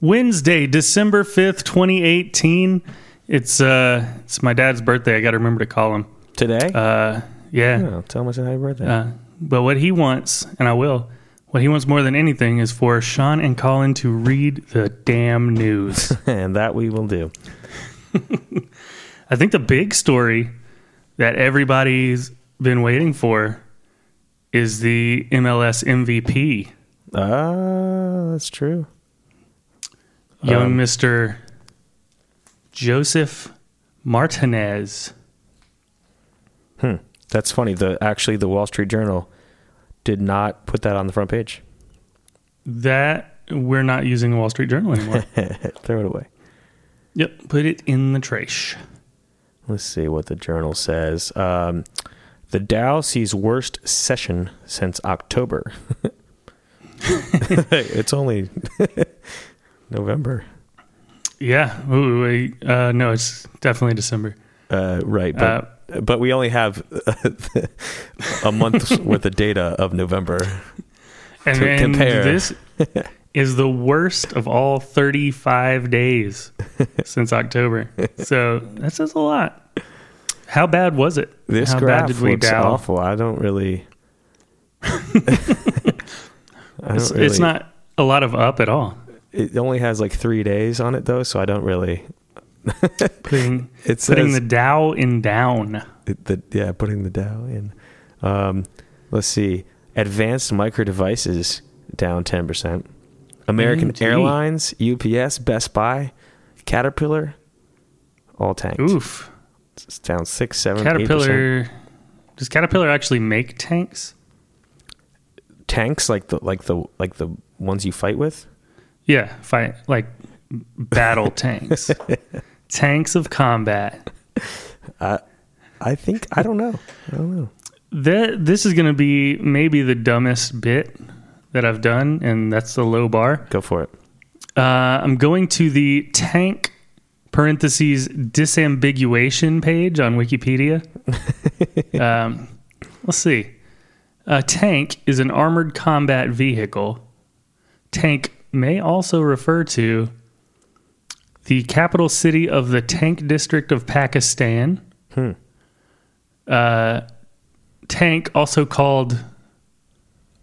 Wednesday, December 5th, 2018. It's uh it's my dad's birthday. I got to remember to call him. Today? Uh yeah. oh, tell him it's a happy birthday. Uh, but what he wants, and I will, what he wants more than anything is for Sean and Colin to read the damn news. and that we will do. I think the big story that everybody's been waiting for is the MLS MVP, Ah, that's true. Young Um, Mr. Josef Martinez. Hmm. That's funny. The actually the Wall Street Journal did not put that on the front page. That we're not using the Wall Street Journal anymore. Throw it away. yep, put it in the trash. Let's see what the journal says. Um, the Dow sees worst session since October. it's only November. Yeah. Ooh, wait, uh, no, it's definitely December. Uh, right, but Uh, but we only have a month's worth of data of November. and to compare. this is the worst of all 35 days since October. So that says a lot. How bad was it? This How graph bad did we looks awful. I don't really. I don't It's, really, it's not a lot of up at all. It only has like three days on it though, so I don't really. Putting, It says putting the Dow in down. it- the yeah, putting the Dow in. Um, let's see. Advanced micro devices down ten percent. American. Airlines, UPS, Best Buy, Caterpillar, all tanked. Oof. It's down six, seven. Caterpillar. Does Caterpillar actually make tanks? Tanks like the like the like the ones you fight with. Yeah, fight like battle tanks. tanks of combat. I I think I don't know. I don't know. That this is going to be maybe the dumbest bit that I've done, and that's the low bar. Go for it. Uh, I'm going to the tank parentheses disambiguation page on Wikipedia. um, let's see. A tank is an armored combat vehicle. Tank may also refer to the capital city of the tank district of Pakistan. Hmm. Uh, tank, also called.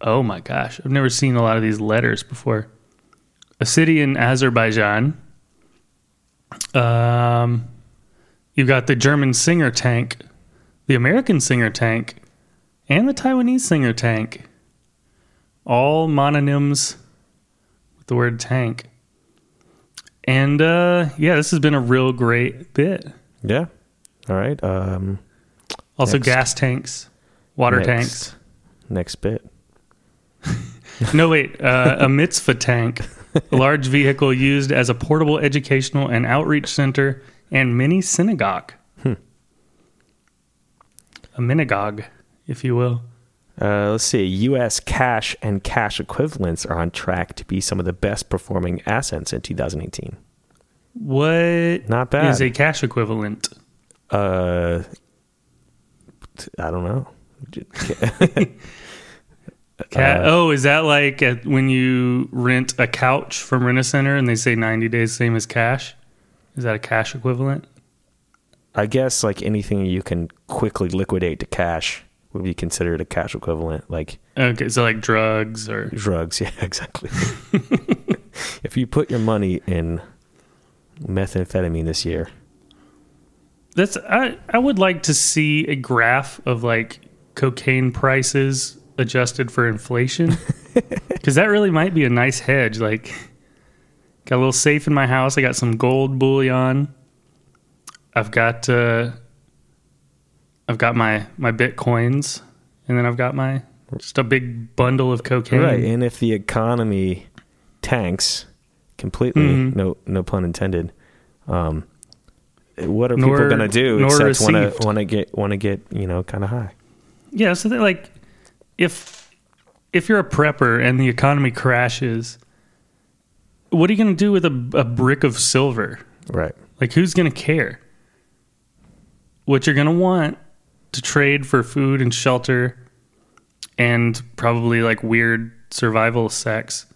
Oh my gosh, I've never seen a lot of these letters before a city in Azerbaijan. Um, you've got the German Singer tank, the American Singer tank, and the Taiwanese Singer tank. All mononyms the word tank. And uh, yeah, this has been a real great bit. Yeah. All right. Um, Also, Next. gas tanks, water next- tanks. Next bit. No, wait. Uh, a mitzvah tank, a large vehicle used as a portable educational and outreach center and mini synagogue. Hmm. A minagogue, if you will. Uh, let's see. U.S. cash and cash equivalents are on track to be some of the best performing assets in 2018. What Not bad. is a cash equivalent? uh, I don't know. Ca- Uh, oh, is that like at, when you rent a couch from Rent a Center and they say 90 days, same as cash? Is that a cash equivalent? I guess like anything you can quickly liquidate to cash would be considered a cash equivalent, like Okay, so like drugs or. drugs. Yeah, exactly. if you put your money in methamphetamine this year, That's I I would like to see a graph of like cocaine prices adjusted for inflation because that really might be a nice hedge. Like, got a little safe in my house. I got some gold bullion. I've got uh, I've got my my bitcoins, and then I've got my just a big bundle of cocaine. right? And if the economy tanks completely, Mhm. no no pun intended, um, what are Nor- people going to do except want to want to get want to get you know kind of high? Yeah, so that like if if you're a prepper and the economy crashes, what are you going to do with a, a brick of silver? Right. Like who's going to care? What you're going to want to trade for food and shelter and probably like weird survival sex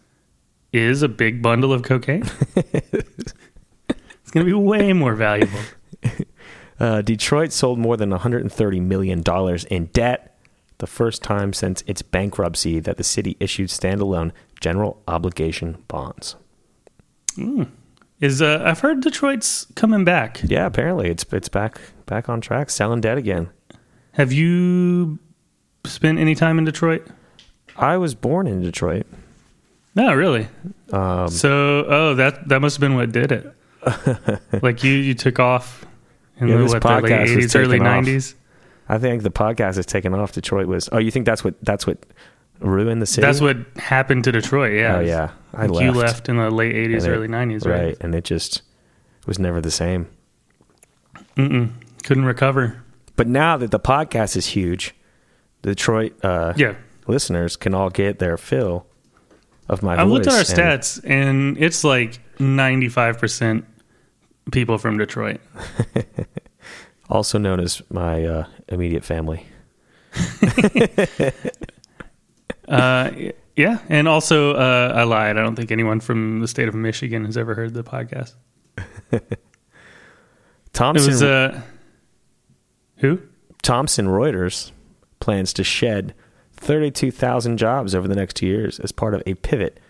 is a big bundle of cocaine. it's going to be way more valuable. Uh, Detroit sold more than 130 million dollars in debt, the first time since its bankruptcy that the city issued standalone general obligation bonds. Is uh, I've heard Detroit's coming back. Yeah, apparently it's it's back back on track, selling debt again. Have you spent any time in Detroit? I was born in Detroit. No, really. Um, So, oh, that that must have been what did it. like you, you took off in Yeah, the, what, the late eighties, early nineties. I think the podcast has taken off. Detroit was. Oh, you think that's what that's what ruined the city? That's what happened to Detroit. Yeah. Oh yeah, I Like, left. You left in the late eighties, early nineties, right, right? and it just was never the same. Mm-mm. Couldn't recover. But now that the podcast is huge, the Detroit uh, Yeah. listeners can all get their fill of my voice. looked at our and- stats, and it's like ninety-five percent people from Detroit. also known as my uh, immediate family. Uh, yeah, and also uh, I lied. I don't think anyone from the state of Michigan has ever heard the podcast. It was uh, who? Thomson Reuters plans to shed 32,000 jobs over the next two years as part of a pivot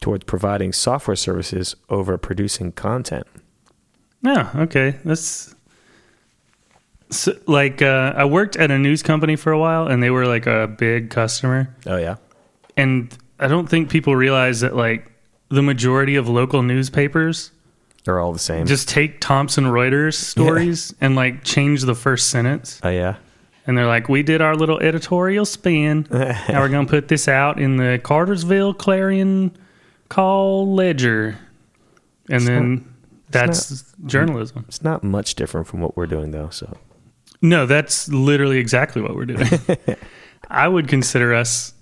towards providing software services over producing content. Yeah, okay. That's so, like uh, I worked at a news company for a while, and they were like a big customer. Oh yeah, And I don't think people realize that like the majority of local newspapers they're all the same. just take Thomson Reuters stories and like change the first sentence. oh yeah, And they're like, we did our little editorial spin. now we're going to put this out in the Cartersville Clarion Call Ledger. And then that's journalism. it's not much different from what we're doing though. So No, that's literally exactly what we're doing. I would consider us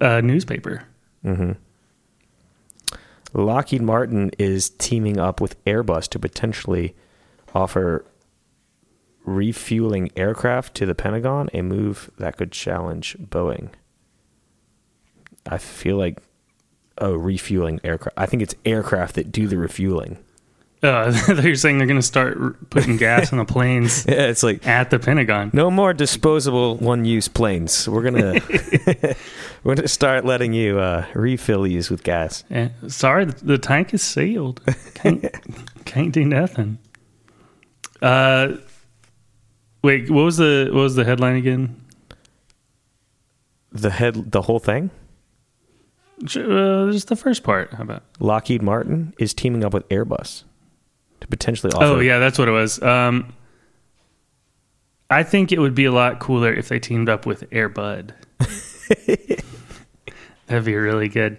a newspaper. Mm-hmm. Lockheed Martin is teaming up with Airbus to potentially offer refueling aircraft to the Pentagon, a move that could challenge Boeing. I feel like oh, refueling aircraft. I think it's aircraft that do the refueling. Uh, they're saying they're going to start putting gas on the planes Yeah, it's like at the Pentagon. no more disposable one-use planes. We're gonna we're gonna start letting you uh, refill these with gas. Eh, sorry, the, the tank is sealed. Can't, can't do nothing. Uh, wait, what was the what was the headline again? The head, the whole thing. Uh, just the first part. How about? Lockheed Martin is teaming up with Airbus to potentially offer. Oh yeah, that's what it was. Um, I think it would be a lot cooler if they teamed up with Air Bud. That'd be really good.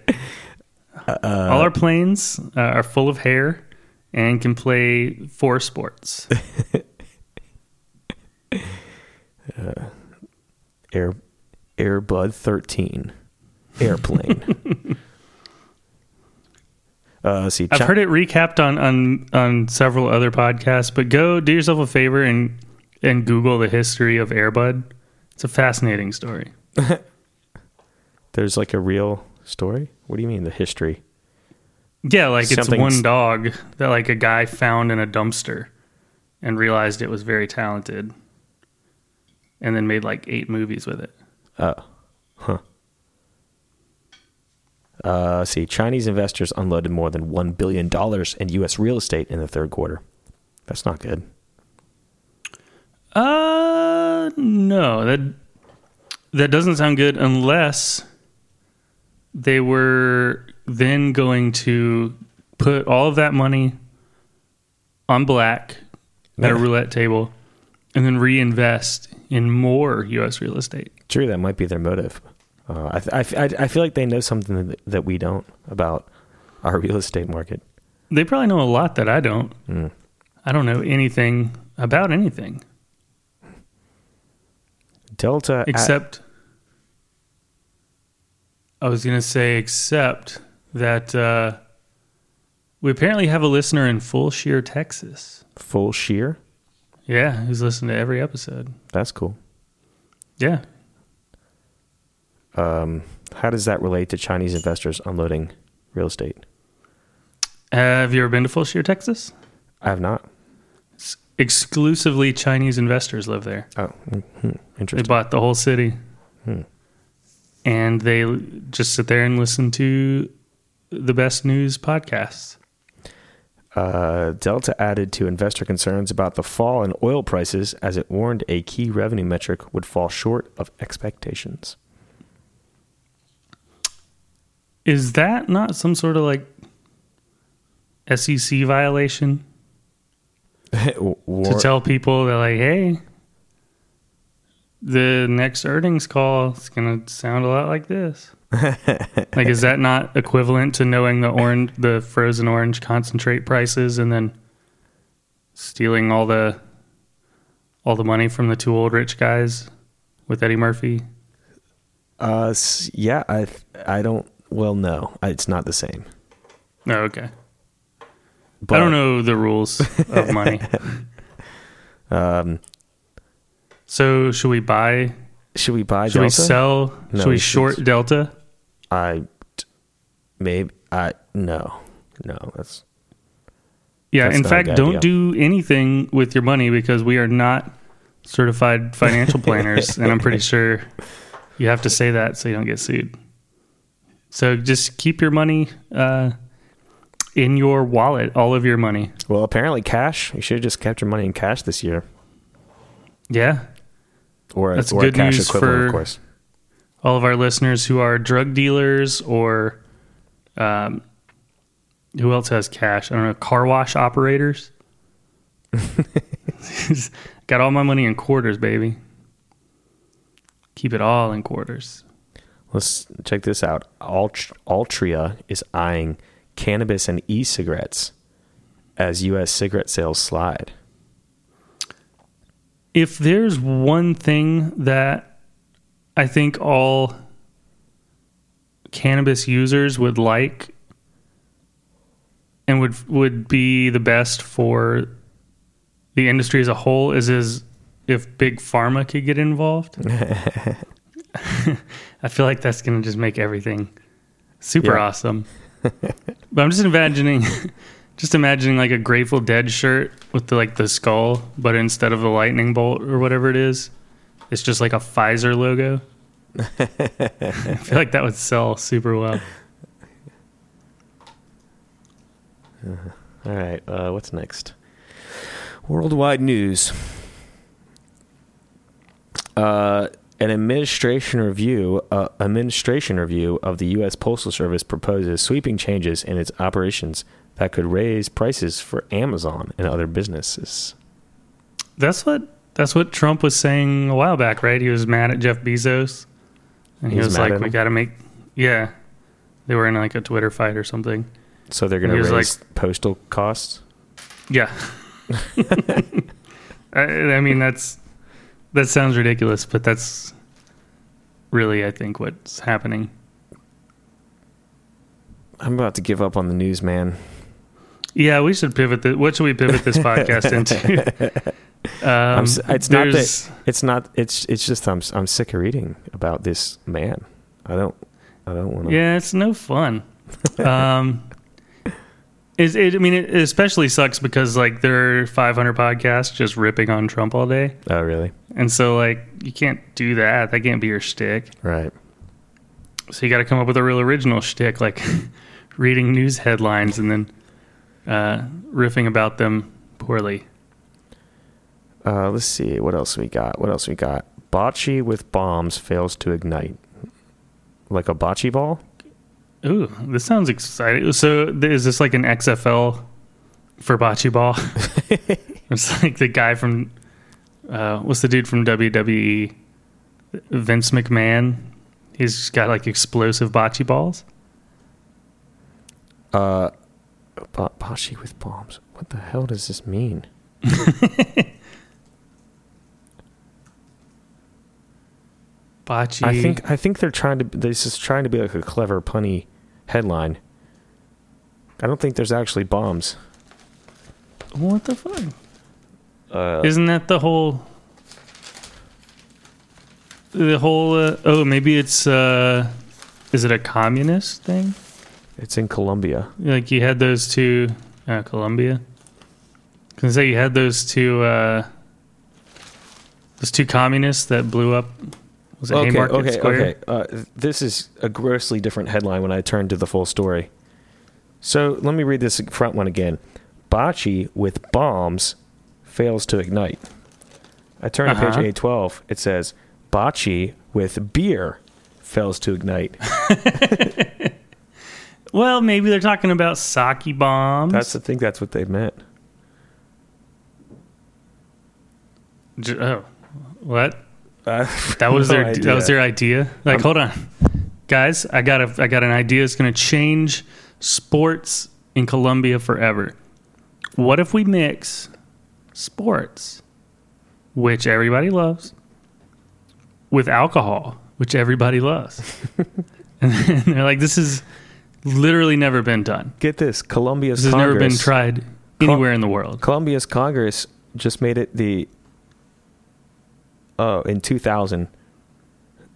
All our planes uh, are full of hair and can play four sports. Air Airbud 13 airplane. uh, see. I've Chi- heard it recapped on, on on several other podcasts, but go do yourself a favor and and Google the history of Air Bud. It's a fascinating story. There's like a real story. What do you mean the history? Yeah, like it's one dog that like a guy found in a dumpster and realized it was very talented, and then made like eight movies with it. Oh, huh. Uh, see. Chinese investors unloaded more than one billion dollars in U.S. real estate in the third quarter. That's not good. Uh, no that that doesn't sound good unless they were then going to put all of that money on black at a roulette table and then reinvest in more U.S. real estate. True, that might be their motive. Uh, I, I, I- I feel like they know something that, that we don't about our real estate market. They probably know a lot that I don't. Mm. I don't know anything about anything Delta, except I was going to say except that uh, we apparently have a listener in Fulshear, Texas. Fulshear. Yeah, who's listened to every episode. That's cool. Yeah. Um, how does that relate to Chinese investors unloading real estate? Have you ever been to Fulshear, Texas? I have not. It's exclusively Chinese investors live there. Oh, hmm, They bought the whole city. Hmm. And they just sit there and listen to the best news podcasts. Uh, Delta added to investor concerns about the fall in oil prices as it warned a key revenue metric would fall short of expectations. Is that not some sort of like SEC violation to tell people that like, hey, the next earnings call is going to sound a lot like this? like, is that not equivalent to knowing the orange, the frozen orange concentrate prices, and then stealing all the all the money from the two old rich guys with Eddie Murphy? uh, yeah, I I don't. Well, no, it's not the same. No, okay. But, I don't know the rules of money. Um, So should we buy? should we buy? Should we sell? No, should we we should- short Delta? I maybe I no no that's Yeah. That's in fact, don't idea. do anything with your money because we are not certified financial planners, and I'm pretty sure you have to say that so you don't get sued. So just keep your money uh, in your wallet, all of your money. well apparently cash. You should have just kept your money in cash this year, Yeah. or That's or good cash news equivalent, for- of course. all of our listeners who are drug dealers or um, who else has cash? I don't know, car wash operators. Got all my money in quarters, baby. Keep it all in quarters. Let's check this out. Alt- Altria is eyeing cannabis and e-cigarettes as U.S. cigarette sales slide. If there's one thing that I think all cannabis users would like and would would be the best for the industry as a whole is is if big pharma could get involved. I feel like that's going to just make everything super Yeah. awesome. but I'm just imagining just imagining like a Grateful Dead shirt with the like the skull, but instead of the lightning bolt or whatever it is, it's just like a Pfizer logo. I feel like that would sell super well. All right, uh, what's next? Worldwide news. Uh, an administration review, uh, administration review of the U.S. Postal Service proposes sweeping changes in its operations that could raise prices for Amazon and other businesses. That's what that's what Trump was saying a while back, right? He was mad at Jeff Bezos, and he He was like, "We got to make." Yeah, they were in like a Twitter fight or something. So they're going to raise postal costs. Yeah. I, I mean, that's that sounds ridiculous, but that's really, I think, what's happening. I'm about to give up on the news, man. Yeah, we should pivot. The, what should we pivot this podcast into? I'm Um, it's not that it's not it's it's just I'm I'm sick of reading about this man. I don't I don't want to. Yeah, it's no fun. um, is it? I mean, it especially sucks because like there are 500 podcasts just ripping on Trump all day, Oh, really? and so like you can't do that. That can't be your shtick. Right. So you got to come up with a real original shtick, like reading news headlines and then uh, riffing about them poorly. Uh, let's see what else we got. What else we got? Bocce with bombs fails to ignite. Like a bocce ball? Ooh, this sounds exciting. So is this like an XFL for bocce ball? it's like the guy from uh, what's the dude from WWE? Vince McMahon. He's got like explosive bocce balls. Uh, bo- bocce with bombs. What the hell does this mean? Bocce. I think I think they're trying to. This is trying to be like a clever punny headline. I don't think there's actually bombs. what the fuck? Uh, Isn't that the whole? The whole. Uh, oh, maybe it's. Uh, is it a communist thing? It's in Colombia. Like you had those two, uh, Colombia. Can I say you had those two, uh, those two communists that blew up? Was it okay, Haymarket okay, Square? okay. Uh, this is a grossly different headline when I turn to the full story. So let me read this front one again. Bocce with bombs fails to ignite. I turn to Uh-huh. page 812. It says Bocce with beer fails to ignite. Well, maybe they're talking about sake bombs. That's I think that's what they meant. J- oh, what? Uh, That was no their idea. that was their idea. Like, Um, hold on, guys, I got a I got an idea. It's going to change sports in Colombia forever. What if we mix sports, which everybody loves, with alcohol, which everybody loves? and they're like, this is literally never been done. Get this, Colombia's This has never been tried anywhere in the world. Colombia's Congress just made it the. Oh, in 2000,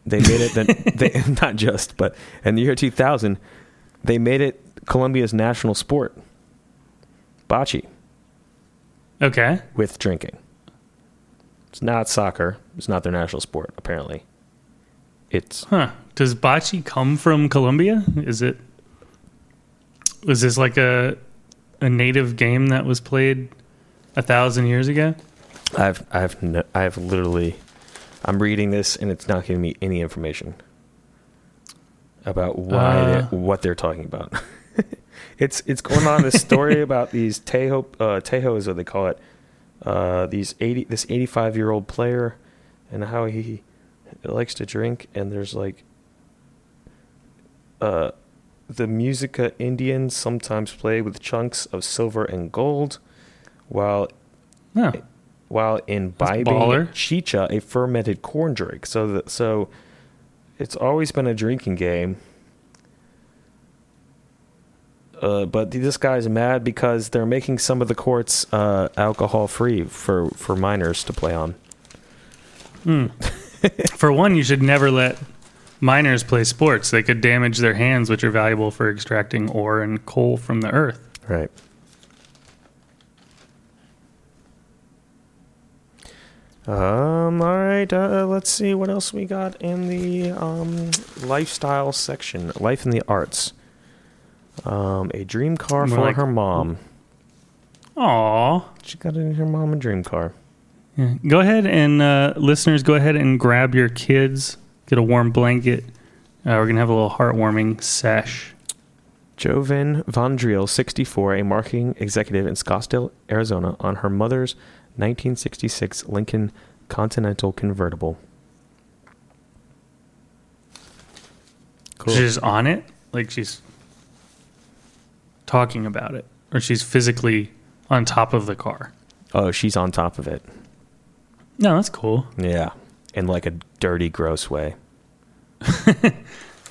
they made it the they, not just, but in the year 2000, they made it Colombia's national sport. Bocce Okay. with drinking. It's not soccer. It's not their national sport. Apparently, it's Huh. Does bocce come from Colombia? Is it was this like a a native game that was played a thousand years ago? I've I've no, I've literally I'm reading this and it's not giving me any information about why Uh. they, what they're talking about. it's it's going on this story about these Tejo uh, Tejo is what they call it. Uh, these eighty this eighty five year old player and how he likes to drink and there's like uh the Muisca Indians sometimes play with chunks of silver and gold while. While imbibing chicha, a fermented corn drink. So that so it's always been a drinking game. Uh, but this guy's mad because they're making some of the courts uh, alcohol free for, for minors to play on. Hmm. for one, you should never let miners play sports. They could damage their hands, which are valuable for extracting ore and coal from the earth. Right. Um. All right. Uh, let's see what else we got in the um, lifestyle section. Life in the arts. Um, a dream car More for like- her mom. Aw. She got it in her mom a dream car. Yeah. Go ahead and uh, listeners, go ahead and grab your kids, get a warm blanket. Uh, we're gonna have a little heartwarming sesh. Joven Vondriel, 64, a marketing executive in Scottsdale, Arizona, on her mother's 1966 Lincoln Continental convertible. Cool. She's on it, like she's talking about it, or she's physically on top of the car. oh, she's on top of it. No, that's cool. Yeah. In like a dirty, gross way.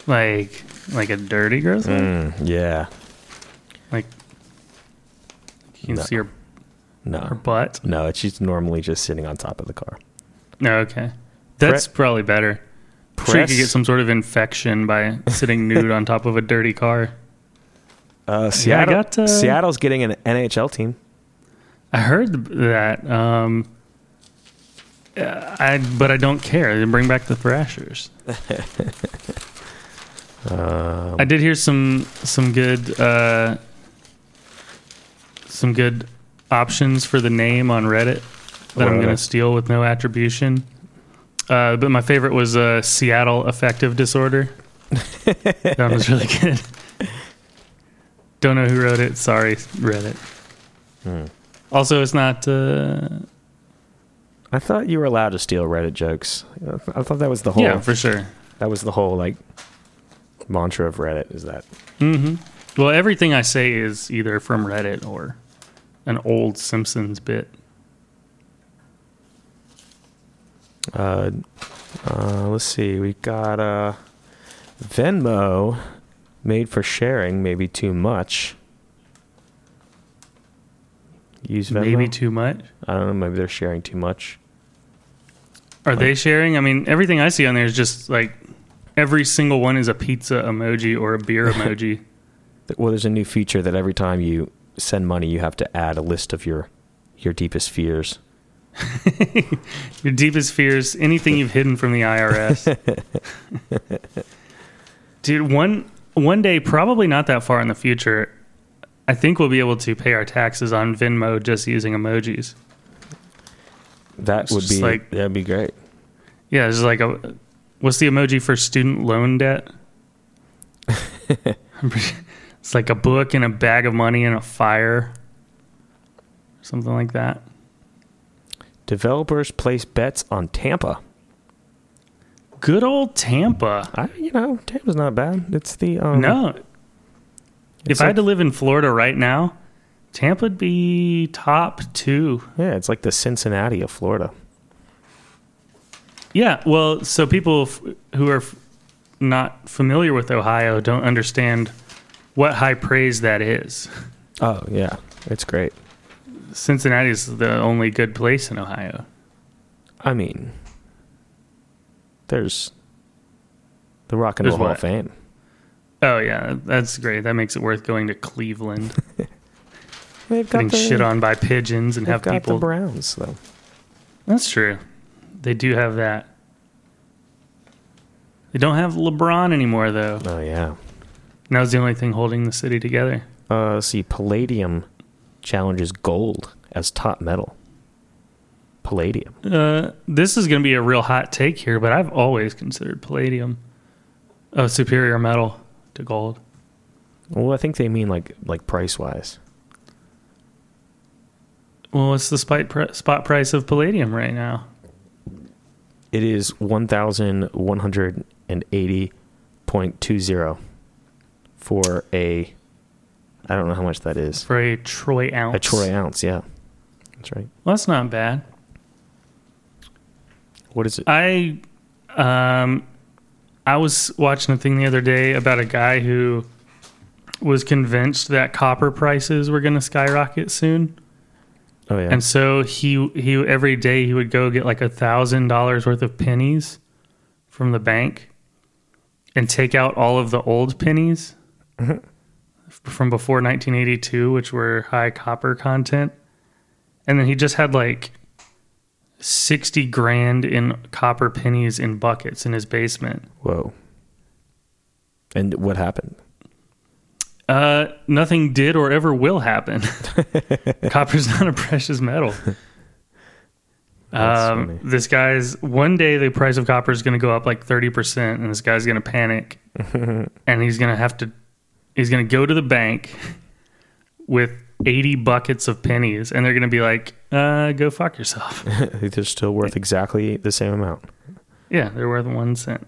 Like, like a dirty girl. Mm, yeah. Like you can No. see her her No. butt. No, it's she's normally just sitting on top of the car. No, okay, that's probably better. I'm sure you could get some sort of infection by sitting nude on top of a dirty car. Uh, Seattle, got, uh, Seattle's getting an NHL team. I heard that. Um, uh, I but I don't care. They bring back the Thrashers. Um, I did hear some some good uh, some good options for the name on Reddit that I'm going to steal with no attribution. Uh, but my favorite was uh, Seattle affective disorder. that was really good. Don't know who wrote it. Sorry, Reddit. Hmm. Also, it's not. Uh, I thought you were allowed to steal Reddit jokes. I thought that was the whole. yeah, for sure. that was the whole like mantra of Reddit. Is that hmm Well, everything I say is either from Reddit or an old Simpsons bit. Uh, uh, let's see. We got uh, Venmo made for sharing, maybe too much. Use Venmo. Maybe too much. I don't know. Maybe they're sharing too much. Are they sharing? I mean, everything I see on there is just like every single one is a pizza emoji or a beer emoji. Well, there's a new feature that every time you send money, you have to add a list of your your deepest fears. Your deepest fears, anything you've hidden from the IRS. Dude, one one day, probably not that far in the future, I think we'll be able to pay our taxes on Venmo just using emojis. That It's would be like- that'd be great. Yeah, it's like a what's the emoji for student loan debt? It's like a book and a bag of money and a fire. Something like that. Developers place bets on Tampa. Good old Tampa. I, you know, Tampa's not bad. It's the um, no. If I had to live in Florida right now, Tampa'd be top two. yeah, it's like the Cincinnati of Florida. Yeah, well, so people f- who are f- not familiar with Ohio don't understand what high praise that is. Oh yeah, it's great. Cincinnati is the only good place in Ohio. I mean, there's the Rock and Roll Hall of Fame. Oh yeah, that's great. That makes it worth going to Cleveland, They've got getting the, shit on by pigeons and have got people. the Browns though. That's true. They do have that. They don't have LeBron anymore though. Oh yeah. That was the only thing holding the city together. Uh, see, Palladium challenges gold as top metal. Palladium. Uh, this is going to be a real hot take here, but I've always considered palladium a superior metal to gold. Well, I think they mean like like price wise. Well, what's the spot price of palladium right now? It is one thousand one hundred and eighty point two zero for a. I don't know how much that is. For a troy ounce. A troy ounce, yeah, that's right. Well, that's not bad. What is it? I, um, I was watching a thing the other day about a guy who was convinced that copper prices were going to skyrocket soon. Oh yeah, And so he he every day he would go get like a thousand dollars worth of pennies from the bank and take out all of the old pennies Mhm. from before 1982, which were high copper content. And then he just had like 60 grand in copper pennies in buckets in his basement. whoa. And what happened? Uh, nothing did or ever will happen. Copper's not a precious metal. Um, this guy's one day the price of copper is going to go up like 30% and this guy's going to panic and he's going to have to he's going to go to the bank with 80 buckets of pennies and they're going to be like uh go fuck yourself They're still worth exactly the same amount. yeah they're worth one cent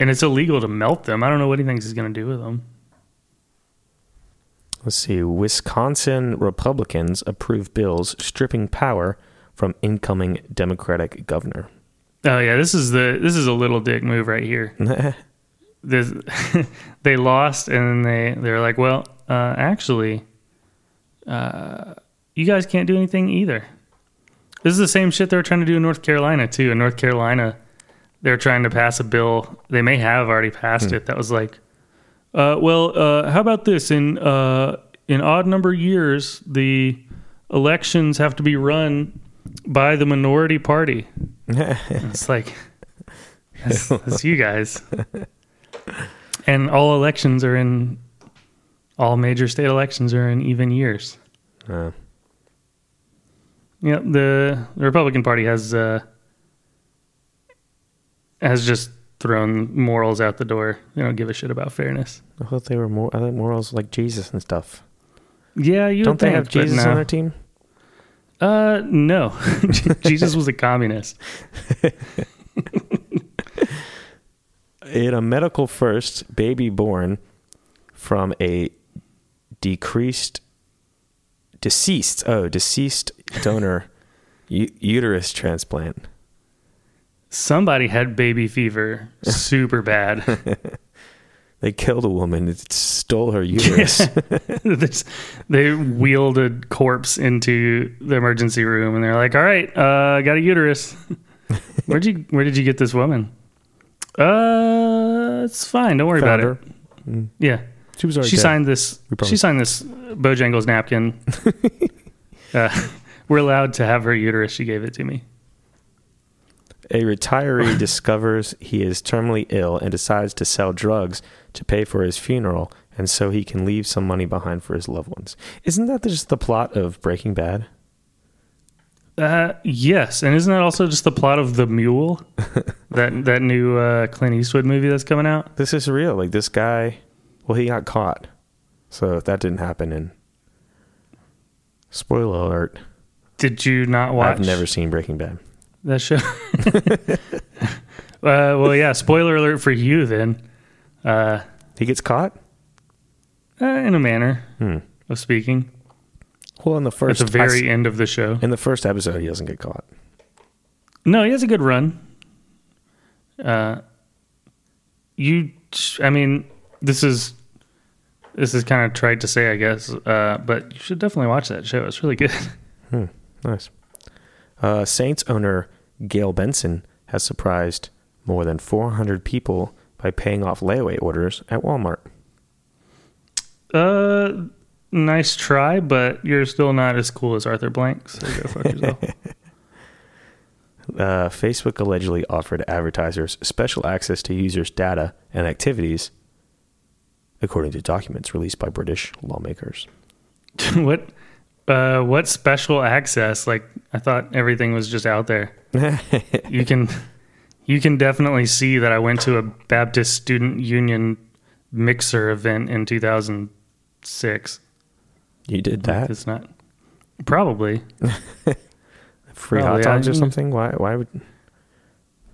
and it's illegal to melt them i don't know what he thinks he's going to do with them Let's see. Wisconsin Republicans approve bills stripping power from incoming Democratic governor. oh yeah this is the this is a little dick move right here they lost and then they they're like well uh, actually uh, you guys can't do anything either. This is the same shit they were trying to do in north carolina too. In north carolina they're trying to pass a bill. They may have already passed it. That was like uh, well uh, how about this? In uh, in odd number years the elections have to be run by the minority party. It's like that's, that's you guys. And all elections are in all major state elections are in even years. Uh, Yeah, the, the Republican Party has uh, has just thrown morals out the door. They don't give a shit about fairness. I thought they were more. I thought morals like Jesus and stuff. Yeah, you Don't they have Jesus no. on their team? Uh, no. Jesus was a communist. In a medical first, baby born from a decreased, deceased, oh, deceased donor u- uterus transplant. Somebody had baby fever super bad. They killed a woman. It stole her uterus. They wheeled a corpse into the emergency room and they're like, "All right, uh, I got a uterus. Where'd you Where did you get this woman? Uh, it's fine. Don't worry Found about it. Yeah, She was already she dead. signed this. She signed this Bojangles napkin. uh, we're allowed to have her uterus. She gave it to me. A retiree discovers he is terminally ill and decides to sell drugs to pay for his funeral, and so he can leave some money behind for his loved ones. Isn't that just the plot of Breaking Bad? Uh, yes, and isn't that also just the plot of the Mule, that that new uh, Clint Eastwood movie that's coming out? This is real. Like this guy, well, he got caught, so if that didn't happen. And spoiler alert: Did you not watch? I've never seen Breaking Bad. that show. uh, well, yeah. Spoiler alert for you then. Uh, He gets caught. uh, in a manner Hmm. of speaking, Well, in the at first, the very I end of the show. in the first episode, he doesn't get caught. No, he has a good run. Uh, you, I mean, this is this is kind of trite to say, I guess, uh, but you should definitely watch that show. It's really good. Hmm, nice. Uh, Saints owner Gayle Benson has surprised more than 400 people by paying off layaway orders at Walmart. Uh, nice try, but you're still not as cool as Arthur Blank. So go fuck yourself. Uh, Facebook allegedly offered advertisers special access to users' data and activities, according to documents released by British lawmakers. what? Uh, what special access? Like I thought everything was just out there. you can, you can definitely see that I went to a Baptist Student Union mixer event in 2006. You did that? It's not probably. Free Probably, hot dogs I- or something? Why? Why would?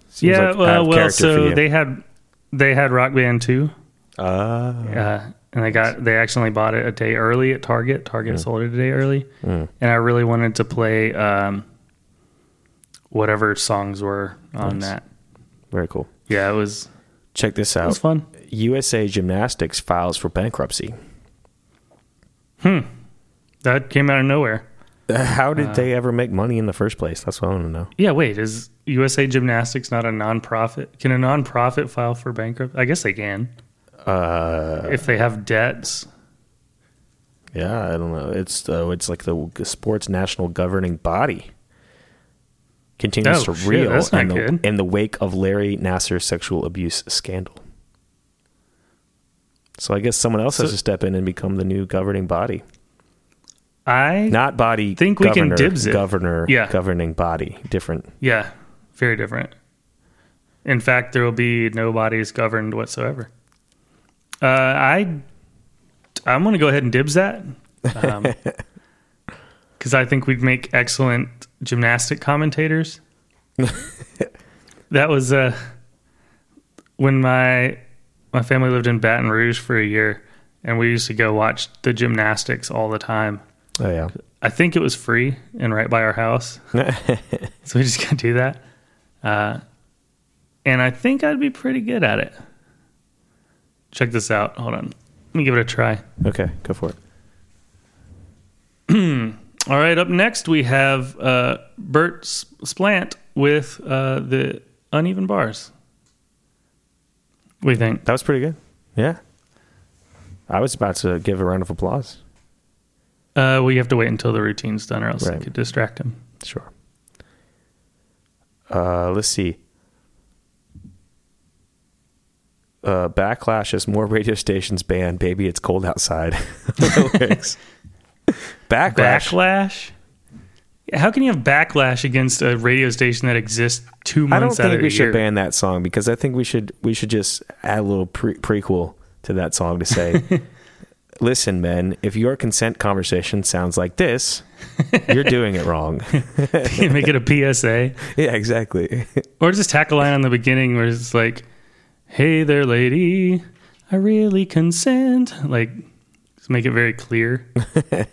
Seems yeah. out well, of well, character for so you. they had they had Rock Band too. Ah. Uh, and they got they accidentally bought it a day early at Target. Target sold it a day early, Mm. and I really wanted to play um, whatever songs were on that. Very cool. Yeah, it was Check this it was out. fun. USA Gymnastics files for bankruptcy. That came out of nowhere. How did Uh, they ever make money in the first place? That's what I want to know. Yeah, wait, is USA Gymnastics not a nonprofit? Can a nonprofit file for bankruptcy? I guess they can Uh, if they have debts. yeah, I don't know. It's uh, it's like the sports national governing body continues Oh, to shit, reel in, the, in the wake of Larry Nassar's sexual abuse scandal. So I guess someone else has to step in and become the new governing body. I Not body. Think we can governor, dibs it. Governor. Yeah. Governing body. Different. yeah, very different. In fact, there will be no bodies governed whatsoever. Uh, I I'm going to go ahead and dibs that because I think we'd make excellent gymnastic commentators. that was uh, when my my family lived in Baton Rouge for a year, and we used to go watch the gymnastics all the time. Oh yeah. I think it was free and right by our house, so we just got to do that. Uh, and I think I'd be pretty good at it. Check this out. Hold on. Let me give it a try. okay, go for it. All right, up next we have uh, Bert Splant with uh, the uneven bars. What do you think? That was pretty good. Yeah. I was about to give a round of applause. Uh, well, you have to wait until the routine's done, or else Right. it could distract him. Sure. Uh, let's see. Uh, backlash as more radio stations ban "Baby It's Cold Outside." Backlash. Backlash. How can you have backlash against a radio station that exists two months? I don't out think we should year? ban that song because I think we should we should just add a little pre- prequel to that song to say, "Listen, men, if your consent conversation sounds like this, you're doing it wrong." Make it a PSA. yeah, exactly. Or just tack a line on the beginning where it's like, "Hey there, lady, I really consent." Like, just make it very clear.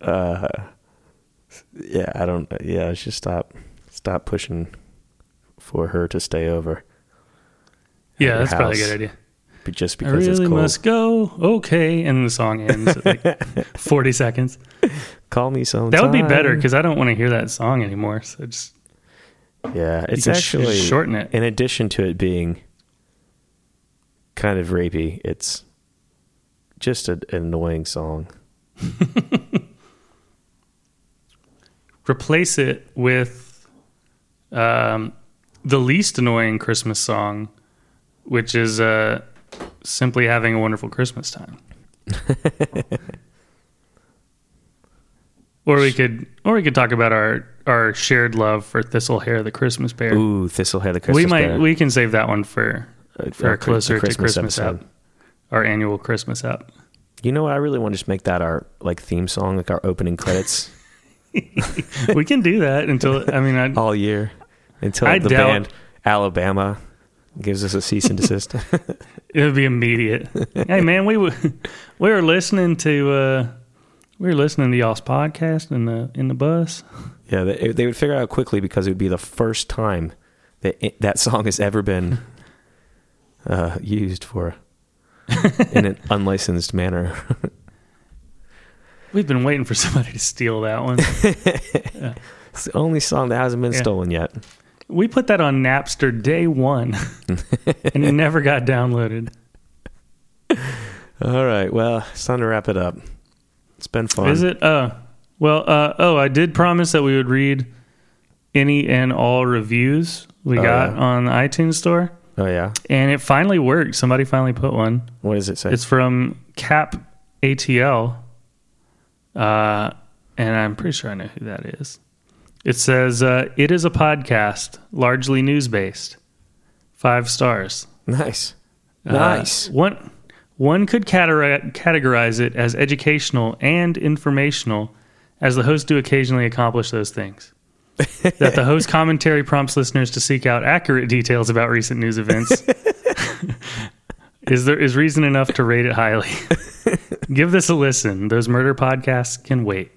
uh, yeah, I don't. Yeah, I should stop stop pushing for her to stay over. Yeah, that's probably a good idea. But just I because it's really cold. must go. Okay, and the song ends at like forty seconds. Call me sometime. That would be better because I don't want to hear that song anymore. So just yeah, it's can sh- actually shorten it. In addition to it being kind of rapey. It's just a, an annoying song. Replace it with um, the least annoying Christmas song, which is uh, simply having a wonderful Christmas time. or we could, or we could talk about our our shared love for Thistlehair the Christmas Bear. Ooh, Thistlehair the Christmas bear. we might Bear. we can save that one for Uh, for Chri- closer the to Christmas episode. app, our annual Christmas app. You know what? I really want to just make that our like theme song, like our opening credits we can do that until I mean I, all year until I the doubt- band Alabama gives us a cease and desist. it would be immediate. hey man, we were we were listening to uh, we were listening to y'all's podcast in the in the bus. yeah, they, they would figure out quickly because it would be the first time that it, that song has ever been uh, used for in an unlicensed manner. We've been waiting for somebody to steal that one. It's the only song that hasn't been Yeah. stolen yet. We put that on Napster day one, and it never got downloaded. All right, well, it's time to wrap it up. It's been fun. Is it? Uh, well, uh, oh, I did promise that we would read any and all reviews we Oh, got yeah. on the iTunes store, Oh yeah. and it finally worked. Somebody finally put one. What does it say? It's from Cap ATL, uh, and I'm pretty sure I know who that is. It says uh, it is a podcast, largely news based. Five stars. nice. Uh, Nice. one one could categorize it as educational and informational, as the hosts do occasionally accomplish those things. that the host commentary prompts listeners to seek out accurate details about recent news events is there is reason enough to rate it highly. Give this a listen. Those murder podcasts can wait.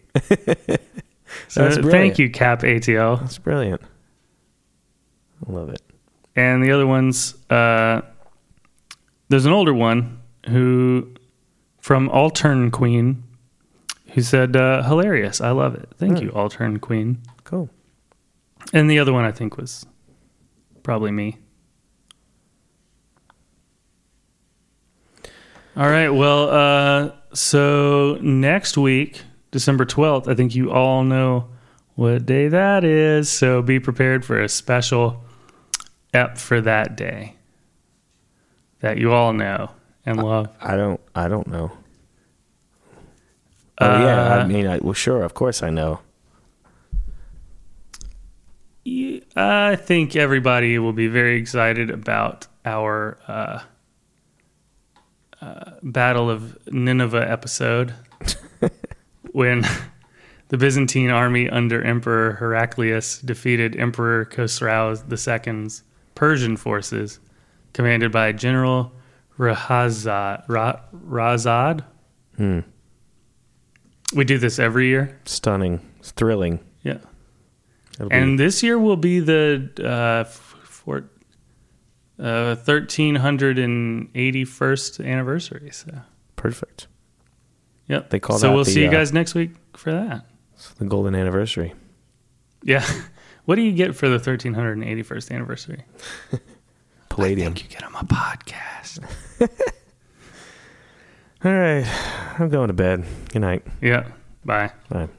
So thank you, Cap ATL. That's brilliant. I love it. and the other ones uh, there's an older one who from altern queen who said uh, hilarious i love it thank Hmm. you altern queen Cool. and the other one i think was probably me all right well uh, so next week december 12th i think you all know what day that is so be prepared for a special ep for that day that you all know and love. I don't. I don't know. Oh yeah. I Uh, mean, I, well, sure. Of course, I know. you- I think everybody will be very excited about our uh, uh, Battle of Nineveh episode when the Byzantine army under Emperor Heraclius defeated Emperor Khosrau II's Persian forces, commanded by General Rahazad. Ra- Razad. Hmm. We do this every year. Stunning. It's thrilling. Yeah. Be- And this year will be the uh, for, uh, 1381st anniversary. So, perfect. Yep. They call so that we'll the, see you uh, guys next week for that. It's the golden anniversary. Yeah. What do you get for the 1381st anniversary? Palladium. you get them a podcast. All right. I'm going to bed. Good night. yeah. Bye. Bye.